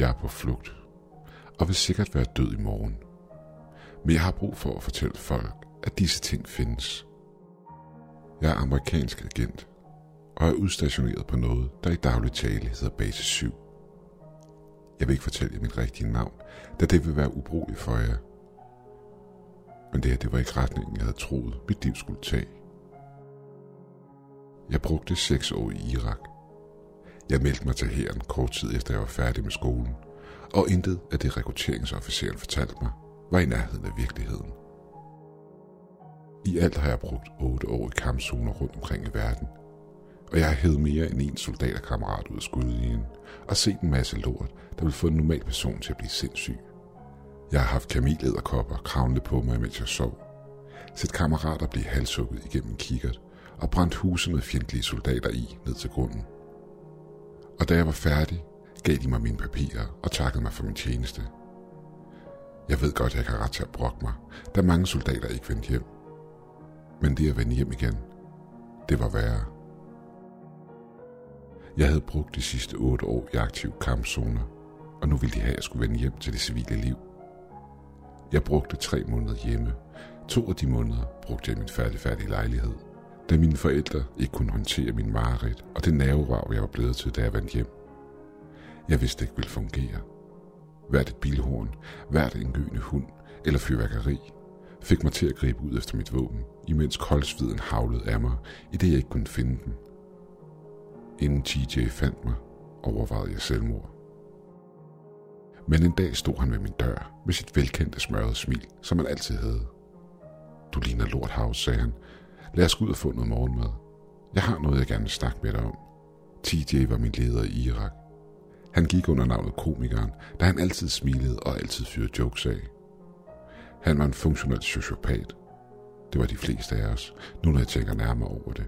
Jeg er på flugt, og vil sikkert være død i morgen. Men jeg har brug for at fortælle folk, at disse ting findes. Jeg er amerikansk agent, og er udstationeret på noget, der i daglig tale hedder Base 7. Jeg vil ikke fortælle jer mit rigtige navn, da det vil være ubrugeligt for jer. Men det her, det var ikke retningen, jeg havde troet, mit liv skulle tage. Jeg brugte seks år i Irak. Jeg meldte mig til hæren kort tid efter jeg var færdig med skolen, og intet af det rekrutteringsofficeren fortalte mig, var i nærheden af virkeligheden. I alt har jeg brugt otte år i kampzoner rundt omkring i verden, og jeg har hævet mere end en soldaterkammerat ud af skudlinjen og set en masse lort, der vil få en normal person til at blive sindssyg. Jeg har haft kamelæderkopper kravlende på mig, mens jeg sov. Set kammerater blive halshugget igennem kikkert og brændt huse med fjendtlige soldater i ned til grunden. Og da jeg var færdig, gav de mig mine papirer og takkede mig for min tjeneste. Jeg ved godt, at jeg kan ret til at brokke mig, da mange soldater ikke vendte hjem. Men det at vende hjem igen, det var værre. Jeg havde brugt de sidste otte år i aktiv kampzoner, og nu ville de have, at jeg skulle vende hjem til det civile liv. Jeg brugte tre måneder hjemme. To af de måneder brugte jeg min færdig lejlighed, da mine forældre ikke kunne håndtere min mareridt og det nerverav, jeg var blevet til, da jeg vandt hjem. Jeg vidste ikke ville fungere. Hvert et bilhorn, hvert en gøende hund eller fyrværkeri fik mig til at gribe ud efter mit våben, imens koldsviden havlede af mig, i det jeg ikke kunne finde den. Inden TJ fandt mig, overvejede jeg selvmord. Men en dag stod han ved min dør med sit velkendte smørrede smil, som han altid havde. Du ligner lort, House, sagde han. Lad os gå ud og få noget morgenmad. Jeg har noget, jeg gerne vil snakke med dig om. TJ var min leder i Irak. Han gik under navnet komikeren, da han altid smilede og altid fyrede jokes af. Han var en funktionel sociopat. Det var de fleste af os, nu når jeg tænker nærmere over det.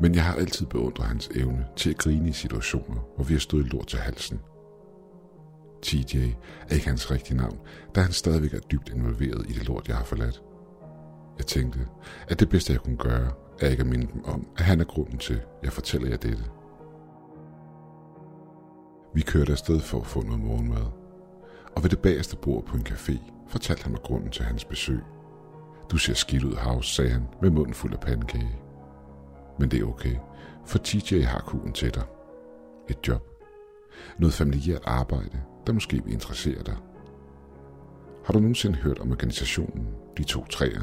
Men jeg har altid beundret hans evne til at grine i situationer, hvor vi har stået lort til halsen. TJ er ikke hans rigtige navn, da han stadigvæk er dybt involveret i det lort, jeg har forladt. Jeg tænkte, at det bedste, jeg kunne gøre, er ikke at minde dem om, at han er grunden til, at jeg fortæller jer dette. Vi kørte afsted for at få noget morgenmad, og ved det bagerste bord på en café fortalte han mig grunden til hans besøg. Du ser skidt ud, Havs, sagde han med munden fuld af pandekage. Men det er okay, for TJ har kuglen til dig. Et job. Noget familiært arbejde, der måske vil interessere dig. Har du nogensinde hørt om organisationen De To Træer?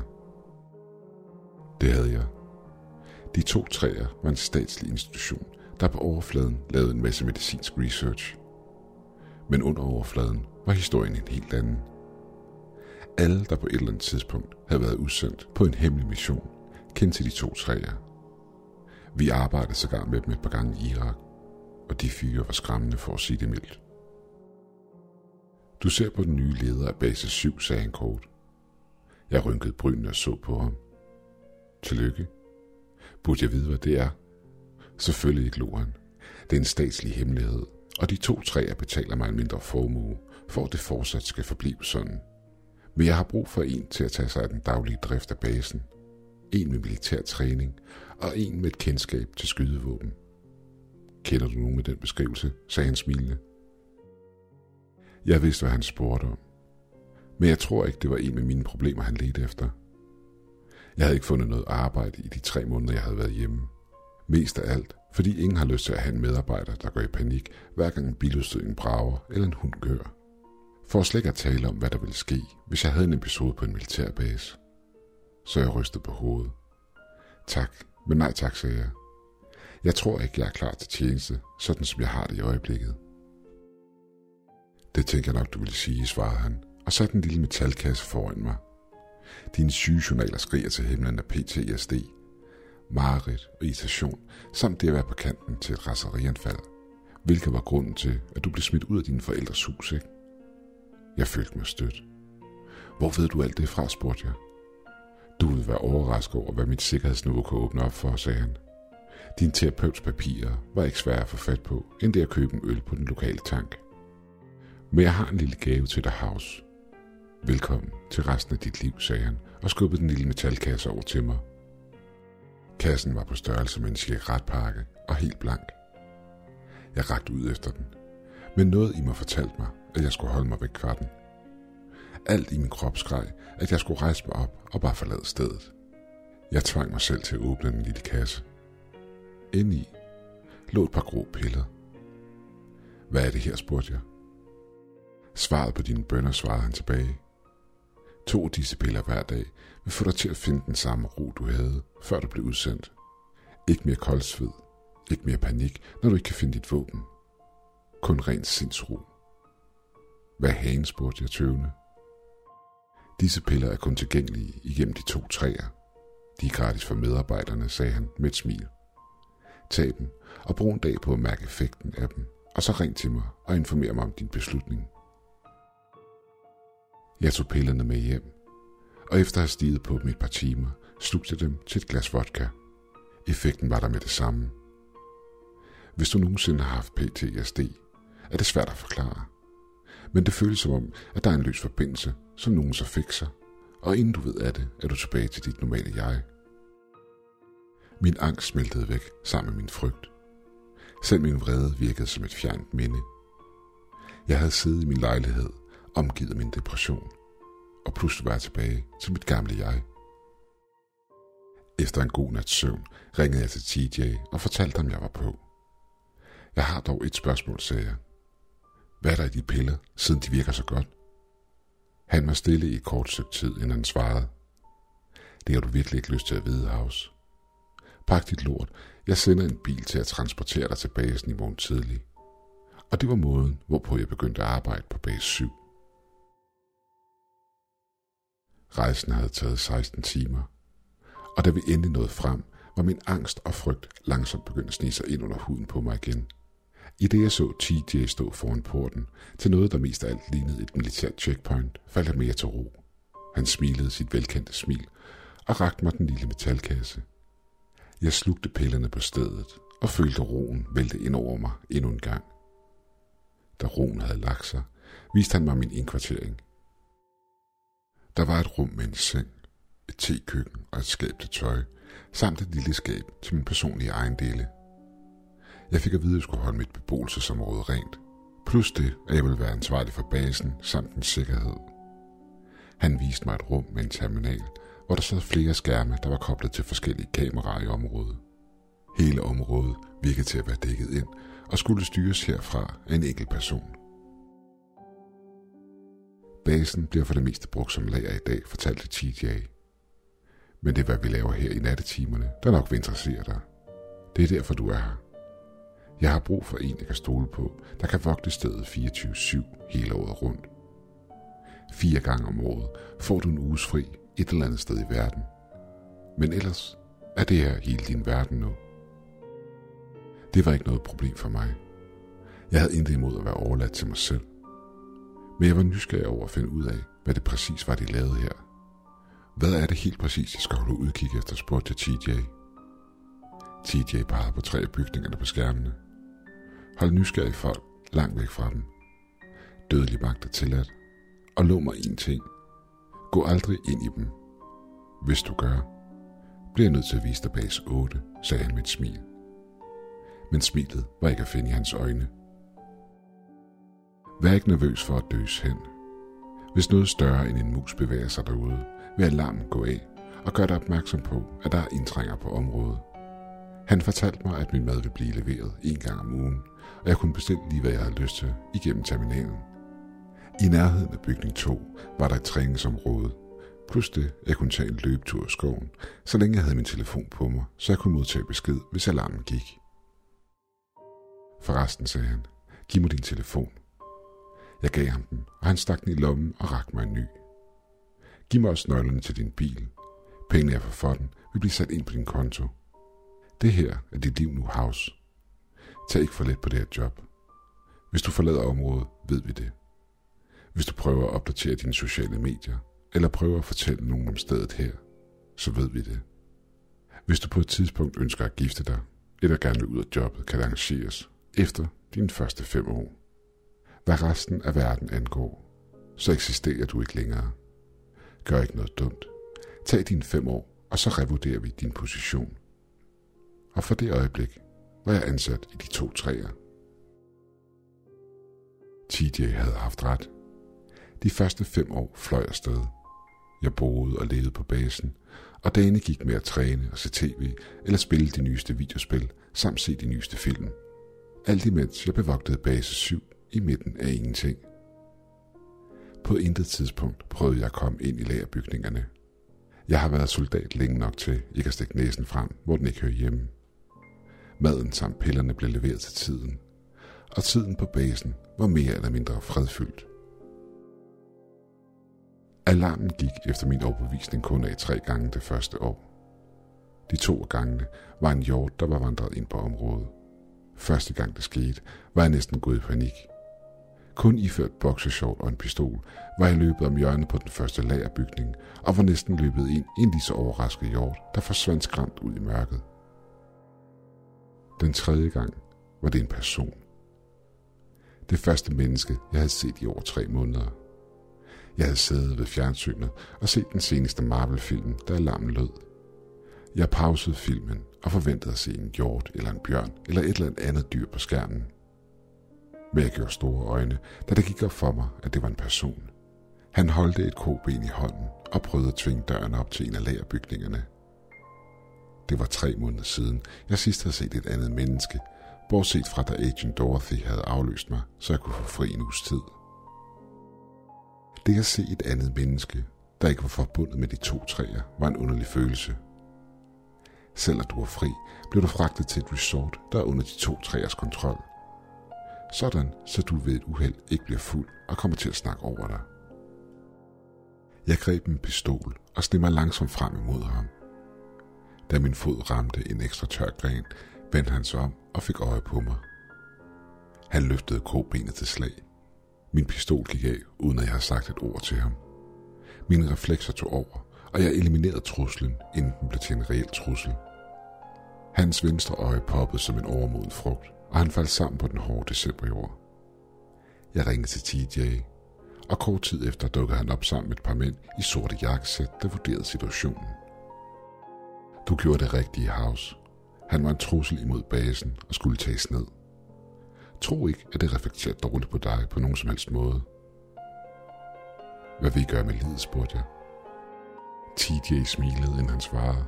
Det havde jeg. De To Træer var en statslig institution, der på overfladen lavede en masse medicinsk research. Men under overfladen var historien en helt anden. Alle, der på et eller andet tidspunkt havde været udsendt på en hemmelig mission, kendte til de to træer. Vi arbejdede sågar med dem et par gange i Irak, og de fyre var skræmmende for at sige det mildt. Du ser på den nye leder af base 7, sagde han kort. Jeg rynkede brynene og så på ham. Tillykke. Burde jeg vide, hvad det er? Selvfølgelig ikke, loren. Det er en statslig hemmelighed, og de to træer betaler mig en mindre formue, for at det fortsat skal forblive sådan. Men jeg har brug for en til at tage sig af den daglige drift af basen. En med militær træning, og en med et kendskab til skydevåben. Kender du nogen med den beskrivelse, sagde han smilende. Jeg vidste, hvad han spurgte om. Men jeg tror ikke, det var en af mine problemer, han ledte efter. Jeg havde ikke fundet noget arbejde i de tre måneder, jeg havde været hjemme. Mest af alt, fordi ingen har lyst til at have en medarbejder, der går i panik, hver gang en biludstødning brager eller en hund gør. For slet ikke at tale om, hvad der ville ske, hvis jeg havde en episode på en militærbase. Så jeg rystede på hovedet. Tak, men nej tak, sagde jeg. Jeg tror ikke, jeg er klar til tjeneste, sådan som jeg har det i øjeblikket. Det tænker jeg nok, du ville sige, svarede han, og satte en lille metalkasse foran mig. Dine sygejournaler skriger til himlen af PTSD, mareridt og irritation, samt det at være på kanten til et raserianfald, hvilket var grunden til, at du blev smidt ud af dine forældres hus, ikke? Jeg følte mig stødt. Hvor ved du alt det fra, spurgte jeg. Du vil være overrasket over, hvad mit sikkerhedsniveau kan åbne op for, sagde han. Din terapeuts papirer var ikke svære at få fat på, end det at købe en øl på den lokale tank. Men jeg har en lille gave til dig, House. Velkommen til resten af dit liv, sagde han, og skubbede den lille metalkasse over til mig. Kassen var på størrelse med en cigaretpakke og helt blank. Jeg rakte ud efter den, Men noget i mig fortalte mig, at jeg skulle holde mig væk fra den. Alt i min krop skreg, at jeg skulle rejse mig op og bare forlade stedet. Jeg tvang mig selv til at åbne den lille kasse. Indeni lå et par grå piller. Hvad er det her, spurgte jeg. Svaret på dine bønder, svarede han tilbage. To af disse piller hver dag vil få dig til at finde den samme ro, du havde, før du blev udsendt. Ikke mere koldsved, ikke mere panik, når du ikke kan finde dit våben. Kun ren sindsro. Hvad hagen, spurgte jeg tøvende. Disse piller er kun tilgængelige igennem de to træer. De er gratis for medarbejderne, sagde han med et smil. Tag dem og brug en dag på at mærke effekten af dem, og så ring til mig og informer mig om din beslutning. Jeg tog pillerne med hjem, og efter at have stiget på dem et par timer, slugte jeg dem til et glas vodka. Effekten var der med det samme. Hvis du nogensinde har haft PTSD, er det svært at forklare. Men det føles som om, at der er en løs forbindelse, som nogen så fikser, og inden du ved af det, er du tilbage til dit normale jeg. Min angst smeltede væk sammen med min frygt. Selv min vrede virkede som et fjernt minde. Jeg havde siddet i min lejlighed, omgivet af min depression, og pludselig var jeg tilbage til mit gamle jeg. Efter en god nats søvn ringede jeg til TJ og fortalte ham, jeg var på. Jeg har dog et spørgsmål, sagde jeg. Hvad er der i de piller, siden de virker så godt? Han var stille i et kort stykke tid, inden han svarede. Det har du virkelig ikke lyst til at vide, House. Pak dit lort. Jeg sender en bil til at transportere dig til basen i morgen tidlig. Og det var måden, hvorpå jeg begyndte at arbejde på base 7. Rejsen havde taget 16 timer, og da vi endelig nåede frem, var min angst og frygt langsomt begyndt at snige sig ind under huden på mig igen. I det jeg så TJ stå foran porten til noget, der mest af alt lignede et militært checkpoint, faldt jeg mere til ro. Han smilede sit velkendte smil og rakte mig den lille metalkasse. Jeg slugte pillerne på stedet og følte roen vælte ind over mig endnu en gang. Da roen havde lagt sig, viste han mig min indkvartering. Der var et rum med en seng, et tekøkken og et skab til tøj, samt et lille skab til min personlige ejendele. Jeg fik at vide, at jeg skulle holde mit beboelsesområde rent, plus det, at jeg ville være ansvarlig for basen samt den sikkerhed. Han viste mig et rum med en terminal, hvor der sad flere skærme, der var koblet til forskellige kameraer i området. Hele området virkede til at være dækket ind og skulle styres herfra af en enkelt person. Basen bliver for det meste brugt som lager i dag, fortalte TJ. Men det er, hvad vi laver her i nattetimerne, der nok vil interessere dig. Det er derfor, du er her. Jeg har brug for en, jeg kan stole på, der kan vogte stedet 24-7 hele året rundt. Fire gange om året får du en uges fri et eller andet sted i verden. Men ellers er det her hele din verden nu. Det var ikke noget problem for mig. Jeg havde intet imod at være overladt til mig selv. Men jeg var nysgerrig over at finde ud af, hvad det præcis var, de lavede her. Hvad er det helt præcis, jeg skal holde udkig efter, spurgte til TJ. TJ pegede på tre af bygningerne på skærmene. Hold nysgerrige folk langt væk fra dem. Dødelig magt er tilladt. Og lov mig en ting. Gå aldrig ind i dem. Hvis du gør, bliver jeg nødt til at vise dig base 8, sagde han med et smil. Men smilet var ikke at finde i hans øjne. Vær ikke nervøs for at døs hen. Hvis noget større end en mus bevæger sig derude, vil alarmen gå af og gør dig opmærksom på, at der er indtrænger på området. Han fortalte mig, at min mad ville blive leveret en gang om ugen, og jeg kunne bestille lige, hvad jeg havde lyst til, igennem terminalen. I nærheden af bygning 2 var der et træningsområde, plus det, jeg kunne tage en løbetur i skoven, så længe jeg havde min telefon på mig, så jeg kunne modtage besked, hvis alarmen gik. Forresten, sagde han, giv mig din telefon. Jeg gav ham den, og han stak den i lommen og rakte mig en ny. Giv mig også nøglerne til din bil. Pengene jeg får for den vil blive sat ind på din konto. Det her er dit liv nu, House. Tag ikke for let på det her job. Hvis du forlader området, ved vi det. Hvis du prøver at opdatere dine sociale medier, eller prøver at fortælle nogen om stedet her, så ved vi det. Hvis du på et tidspunkt ønsker at gifte dig, eller gerne vil ud af jobbet, kan det arrangeres efter dine første fem år. Hvad resten af verden angår, så eksisterer du ikke længere. Gør ikke noget dumt. Tag dine fem år, og så revurderer vi din position. Og for det øjeblik var jeg ansat i de to træer TJ havde haft ret. De første fem år fløj afsted. Jeg boede og levede på basen, og dagene gik med at træne og se tv eller spille de nyeste videospil, samt se de nyeste film. Alt imens jeg bevogtede base 7 i midten af ingenting. På intet tidspunkt prøvede jeg at komme ind i lagerbygningerne. Jeg har været soldat længe nok til ikke at stikke næsen frem, hvor den ikke hører hjemme. Maden samt pillerne blev leveret til tiden, og tiden på basen var mere eller mindre fredfyldt. Alarmen gik efter min overbevisning kun af tre gange det første år. De to gange gangene var en hjort, der var vandret ind på området. Første gang det skete, var jeg næsten gået i panik. Kun iført bokseshort og en pistol, var jeg løbet om hjørnet på den første lagerbygning og var næsten løbet ind i en lige så overrasket hjort, der forsvandt skræmt ud i mørket. Den tredje gang var det en person. Det første menneske, jeg havde set i over tre måneder. Jeg havde siddet ved fjernsynet og set den seneste Marvel-film, da alarmen lød. Jeg pausede filmen og forventede at se en hjort eller en bjørn eller et eller andet dyr på skærmen. Men jeg gjorde store øjne, da det gik op for mig, at det var en person. Han holdte et koben i hånden og prøvede at tvinge døren op til en af lagerbygningerne. Det var tre måneder siden, jeg sidst havde set et andet menneske, bortset fra da Agent Dorothy havde afløst mig, så jeg kunne få fri en uges tid. Det at se et andet menneske, der ikke var forbundet med de to træer, var en underlig følelse. Selvom du var fri, blev du fragtet til et resort, der er under de to træers kontrol. Sådan, så du ved et uheld ikke bliver fuld og kommer til at snakke over dig. Jeg greb en pistol og sned mig langsomt frem imod ham. Da min fod ramte en ekstra tør gren, vendte han sig om og fik øje på mig. Han løftede kobenet til slag. Min pistol gik af, uden at jeg havde sagt et ord til ham. Mine reflekser tog over, og jeg eliminerede truslen, inden den blev til en reel trussel. Hans venstre øje poppede som en overmoden frugt, og han faldt sammen på den hårde decemberjord. Jeg ringede til TJ, og kort tid efter dukkede han op sammen med et par mænd i sorte jakkesæt, der vurderede situationen. Du gjorde det rigtige, House. Han var en trussel imod basen og skulle tages ned. Tro ikke, at det reflekterer dårligt på dig på nogen som helst måde. Hvad vil I gøre med livet, spurgte jeg. TJ smilede, inden han svarede.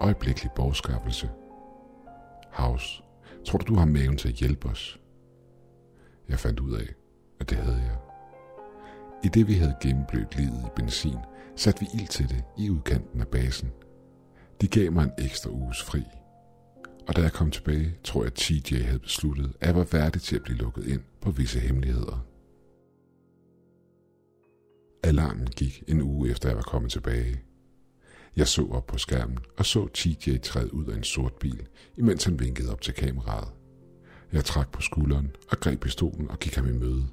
Øjeblikkelig borgskabelse. House, tror du, du har maven til at hjælpe os? Jeg fandt ud af, at det havde jeg. I det vi havde gennemblødt livet i benzin, satte vi ild til det i udkanten af basen. De gav mig en ekstra uges fri. Og da jeg kom tilbage, tror jeg, at TJ havde besluttet, at jeg var værdig til at blive lukket ind på visse hemmeligheder. Alarmen gik en uge efter jeg var kommet tilbage. Jeg så op på skærmen og så TJ træde ud af en sort bil, imens han vinkede op til kameraet. Jeg trak på skulderen og greb pistolen og gik ham i møde.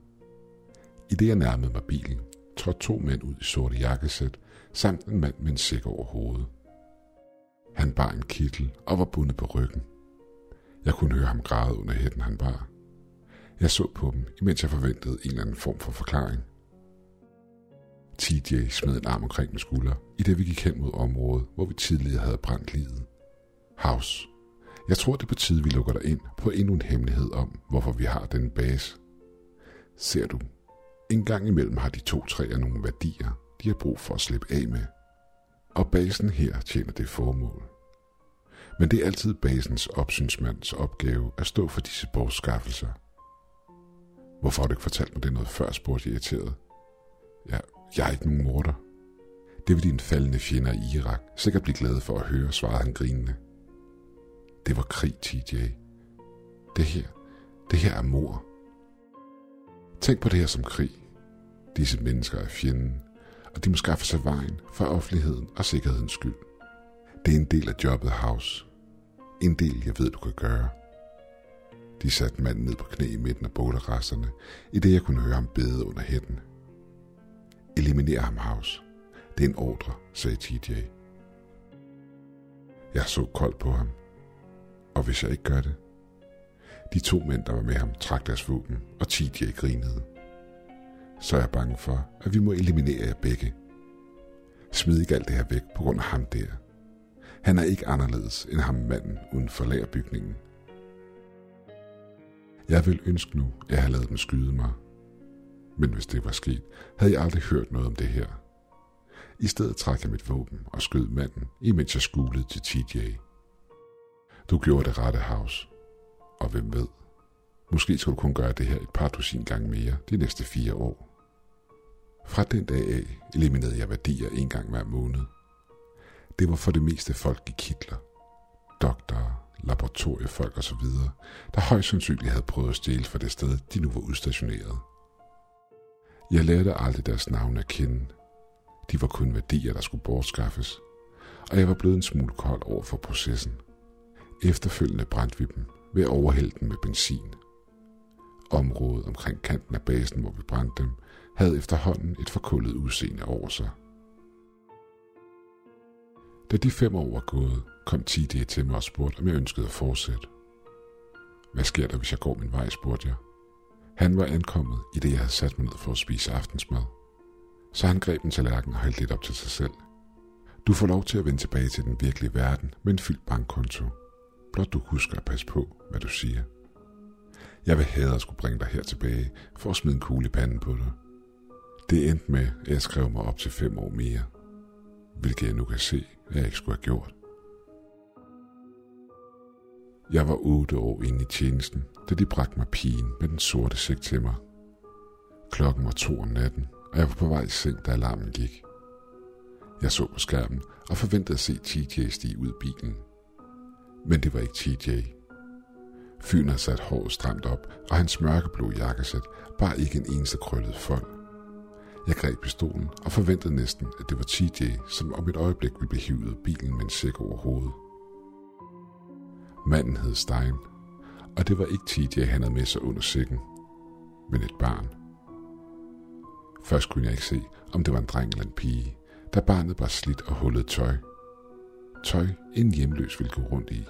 I det jeg nærmede mig bilen, trådte to mænd ud i sorte jakkesæt, samt en mand med en sæk over hovedet. Han bar en kittel og var bundet på ryggen. Jeg kunne høre ham græde under hætten, han bar. Jeg så på dem, imens jeg forventede en eller anden form for forklaring. TJ smed en arm omkring min skulder, i det vi gik hen mod området, hvor vi tidligere havde brændt livet. House. Jeg tror, det er på tide, vi lukker dig ind på endnu en hemmelighed om, hvorfor vi har den base. Ser du, en gang imellem har de to træer nogle værdier, de har brug for at slippe af med. Og basen her tjener det formål. Men det er altid basens opsynsmands opgave at stå for disse bortskaffelser. Hvorfor har du ikke fortalt mig det noget før, spurgte jeg irriteret. Ja, jeg er ikke nogen morder. Det vil dine faldende fjender i Irak sikkert blive glade for at høre, svarede han grinende. Det var krig, TJ. Det her, det her er mor. Tænk på det her som krig. Disse mennesker er fjenden, og de må skaffe sig vejen for offentligheden og sikkerhedens skyld. Det er en del af jobbet House. En del, jeg ved, du kan gøre. De satte manden ned på knæ i midten af båleresterne, i det jeg kunne høre ham bede under hætten. Eliminer ham, House. Det er en ordre, sagde TJ. Jeg så koldt på ham. Og hvis jeg ikke gør det? De to mænd, der var med ham, trak deres våben, og TJ grinede. Så er jeg bange for, at vi må eliminere jer begge. Smid ikke alt det her væk på grund af ham der. Han er ikke anderledes end ham manden uden for lagerbygningen. Jeg vil ønske nu, at jeg havde lavet dem skyde mig. Men hvis det var sket, havde jeg aldrig hørt noget om det her. I stedet trak jeg mit våben og skød manden, imens jeg skulede til TJ. Du gjorde det rette, House. Og hvem ved? Måske skal du kun gøre det her et par dusin gange mere de næste fire år. Fra den dag af eliminerede jeg værdier en gang hver måned. Det var for det meste folk i kitler. Doktorer, laboratoriefolk osv., der højst sandsynligt havde prøvet at stjæle fra det sted, de nu var udstationeret. Jeg lærte aldrig deres navne at kende. De var kun værdier, der skulle bortskaffes, og jeg var blevet en smule kold over for processen. Efterfølgende brændte vi dem ved at overhælde dem med benzin. Området omkring kanten af basen, hvor vi brændte dem, havde efterhånden et forkullet udseende over sig. Da de fem år var gået, kom TD til mig og spurgte, om jeg ønskede at fortsætte. Hvad sker der, hvis jeg går min vej, spurgte jeg. Han var ankommet, i det jeg havde sat mig ned for at spise aftensmad. Så han greb en tallerken og hældte lidt op til sig selv. Du får lov til at vende tilbage til den virkelige verden med en fyldt bankkonto. Blot du husker at passe på, hvad du siger. Jeg vil have at skulle bringe dig her tilbage for at smide en kugle i panden på dig. Det endte med, at jeg skrev mig op til fem år mere. Hvilket jeg nu kan se, at jeg ikke skulle have gjort. Jeg var otte år inde i tjenesten, da de bragte mig pigen med den sorte sæk til mig. Klokken var to om natten, og jeg var på vej i seng, da alarmen gik. Jeg så på skærmen og forventede at se TJ stige ud af bilen. Men det var ikke TJ. Fyren havde sat håret stramt op, og hans mørkeblå jakkesæt bare ikke en eneste krøllet fold. Jeg greb pistolen og forventede næsten, at det var TJ, som om et øjeblik ville blive hivet af bilen med en sæk over hovedet. Manden hed Stein, og det var ikke TJ, han havde med sig under sækken, men et barn. Først kunne jeg ikke se, om det var en dreng eller en pige, da barnet var slidt og hullet tøj. Tøj, en hjemløs ville gå rundt i.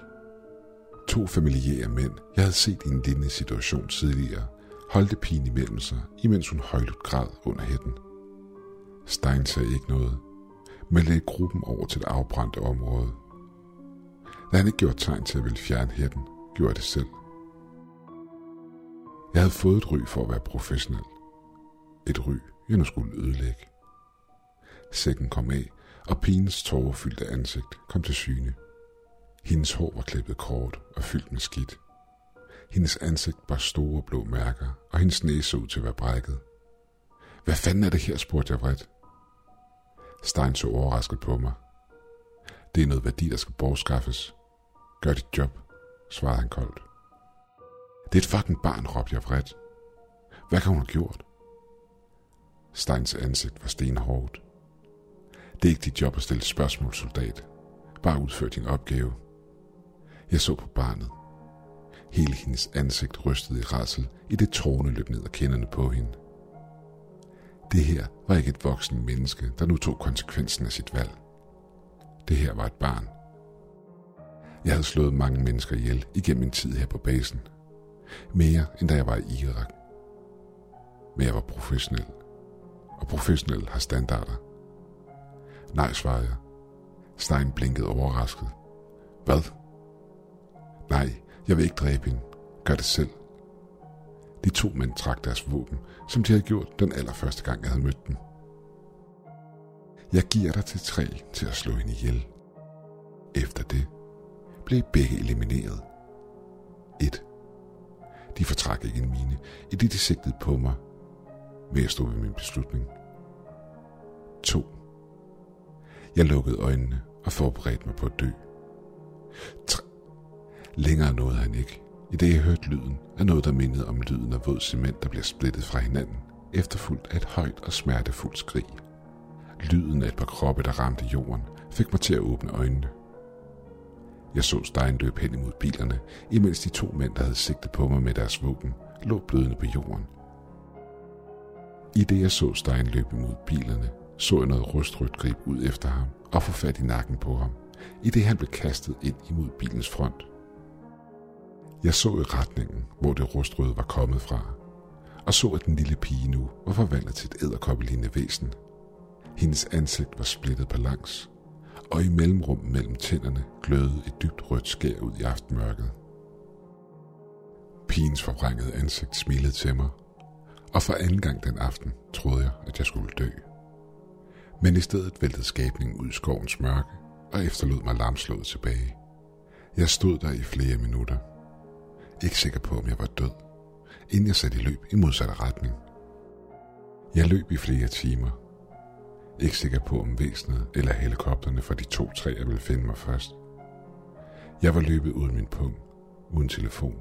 To familiære mænd, jeg havde set i en lignende situation tidligere, holdte pigen imellem sig, imens hun højt græd under hætten. Stein sagde ikke noget, men lagde gruppen over til det afbrændte område. Da han ikke gjorde tegn til at ville fjerne hætten, gjorde jeg det selv. Jeg havde fået et ry for at være professionel. Et ry, jeg nu skulle ødelægge. Sækken kom af, og pigens tårerfyldte ansigt kom til syne. Hendes hår var klippet kort og fyldt med skidt. Hendes ansigt var store blå mærker, og hendes næse så ud til at være brækket. Hvad fanden er det her, spurgte jeg vredt. Stein så overrasket på mig. Det er noget værdi, der skal bortskaffes. Gør dit job, svarede han koldt. Det er et fucking barn, råbte jeg vredt. Hvad kan hun have gjort? Steins ansigt var stenhårdt. Det er ikke dit job at stille spørgsmål, soldat. Bare udfør din opgave. Jeg så på barnet. Hele hendes ansigt rystede i rædsel, i det tårne løb ned ad kinderne på hende. Det her var ikke et voksen menneske, der nu tog konsekvensen af sit valg. Det her var et barn. Jeg havde slået mange mennesker ihjel igennem min tid her på basen. Mere end da jeg var i Irak. Men jeg var professionel. Og professionel har standarder. Nej, svarede jeg. Stein blinkede overrasket. Hvad? Nej, jeg vil ikke dræbe hende. Gør det selv. De to mænd trak deres våben, som de havde gjort den allerførste gang, jeg havde mødt dem. Jeg giver dig til tre til at slå hende ihjel. Efter det blev begge elimineret. 1. De fortrak ikke en mine, i det de sigtede på mig, ved at stå ved min beslutning. 2. Jeg lukkede øjnene og forberedte mig på at dø. 3. Længere nåede han ikke, i det jeg hørte lyden af noget, der mindede om lyden af våd cement, der bliver splittet fra hinanden, efterfulgt af et højt og smertefuldt skrig. Lyden af et par kroppe, der ramte jorden, fik mig til at åbne øjnene. Jeg så Stein løbe hen imod bilerne, imens de to mænd, der havde sigtet på mig med deres våben, lå blødende på jorden. I det jeg så Stein løbe imod bilerne, så jeg noget rustrødt grib ud efter ham og få fat i nakken på ham, i det han blev kastet ind imod bilens front. Jeg så i retningen, hvor det rustrøde var kommet fra, og så, at den lille pige nu var forvandlet til et æderkoppelignende væsen. Hendes ansigt var splittet på langs, og i mellemrum mellem tænderne glødede et dybt rødt skær ud i aftenmørket. Pigens forvrængede ansigt smilede til mig, og for anden gang den aften troede jeg, at jeg skulle dø. Men i stedet væltede skabningen ud i skovens mørke og efterlod mig lamslået tilbage. Jeg stod der i flere minutter. Ikke sikker på, om jeg var død, inden jeg satte i løb i modsatte retning. Jeg løb i flere timer. Ikke sikker på, om væsenet eller helikopterne fra de to træer ville finde mig først. Jeg var løbet uden min pung, uden telefon,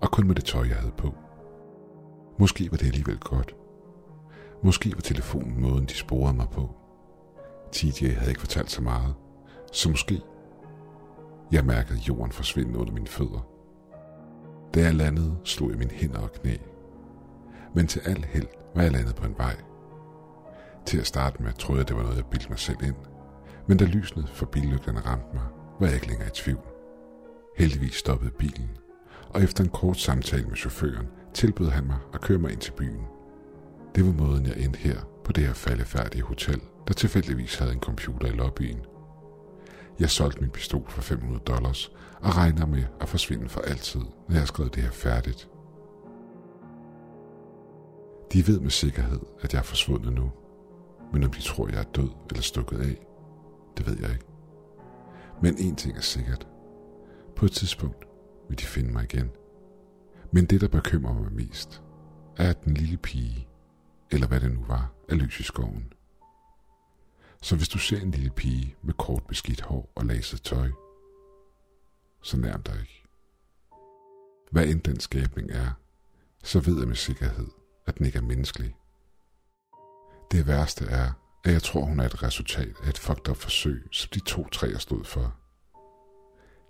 og kun med det tøj, jeg havde på. Måske var det alligevel godt. Måske var telefonen måden, de sporede mig på. TJ havde ikke fortalt så meget, så måske. Jeg mærkede jorden forsvinde under mine fødder. Da jeg landede, slog jeg mine hænder og knæ. Men til al held var jeg landet på en vej. Til at starte med troede jeg, det var noget, jeg bildte mig selv ind. Men da lysene for billygterne ramte mig, var jeg ikke længere i tvivl. Heldigvis stoppede bilen, og efter en kort samtale med chaufføren, tilbød han mig at køre mig ind til byen. Det var måden, jeg endte her på det her faldefærdige hotel, der tilfældigvis havde en computer i lobbyen. Jeg solgte min pistol for 500 dollars og regner med at forsvinde for altid, når jeg har skrevet det her færdigt. De ved med sikkerhed, at jeg er forsvundet nu, men om de tror, jeg er død eller stukket af, det ved jeg ikke. Men en ting er sikkert. På et tidspunkt vil de finde mig igen. Men det, der bekymrer mig mest, er, at den lille pige, eller hvad det nu var, er løs i skoven. Så hvis du ser en lille pige med kort beskidt hår og laset tøj, så nærm dig ikke. Hvad end den skabning er, så ved jeg med sikkerhed, at den ikke er menneskelig. Det værste er, at jeg tror, hun er et resultat af et fucked up forsøg, som de to træer stod for.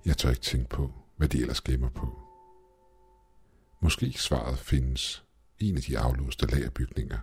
Jeg tør ikke tænke på, hvad de ellers gemmer på. Måske svaret findes i en af de aflåste lagerbygninger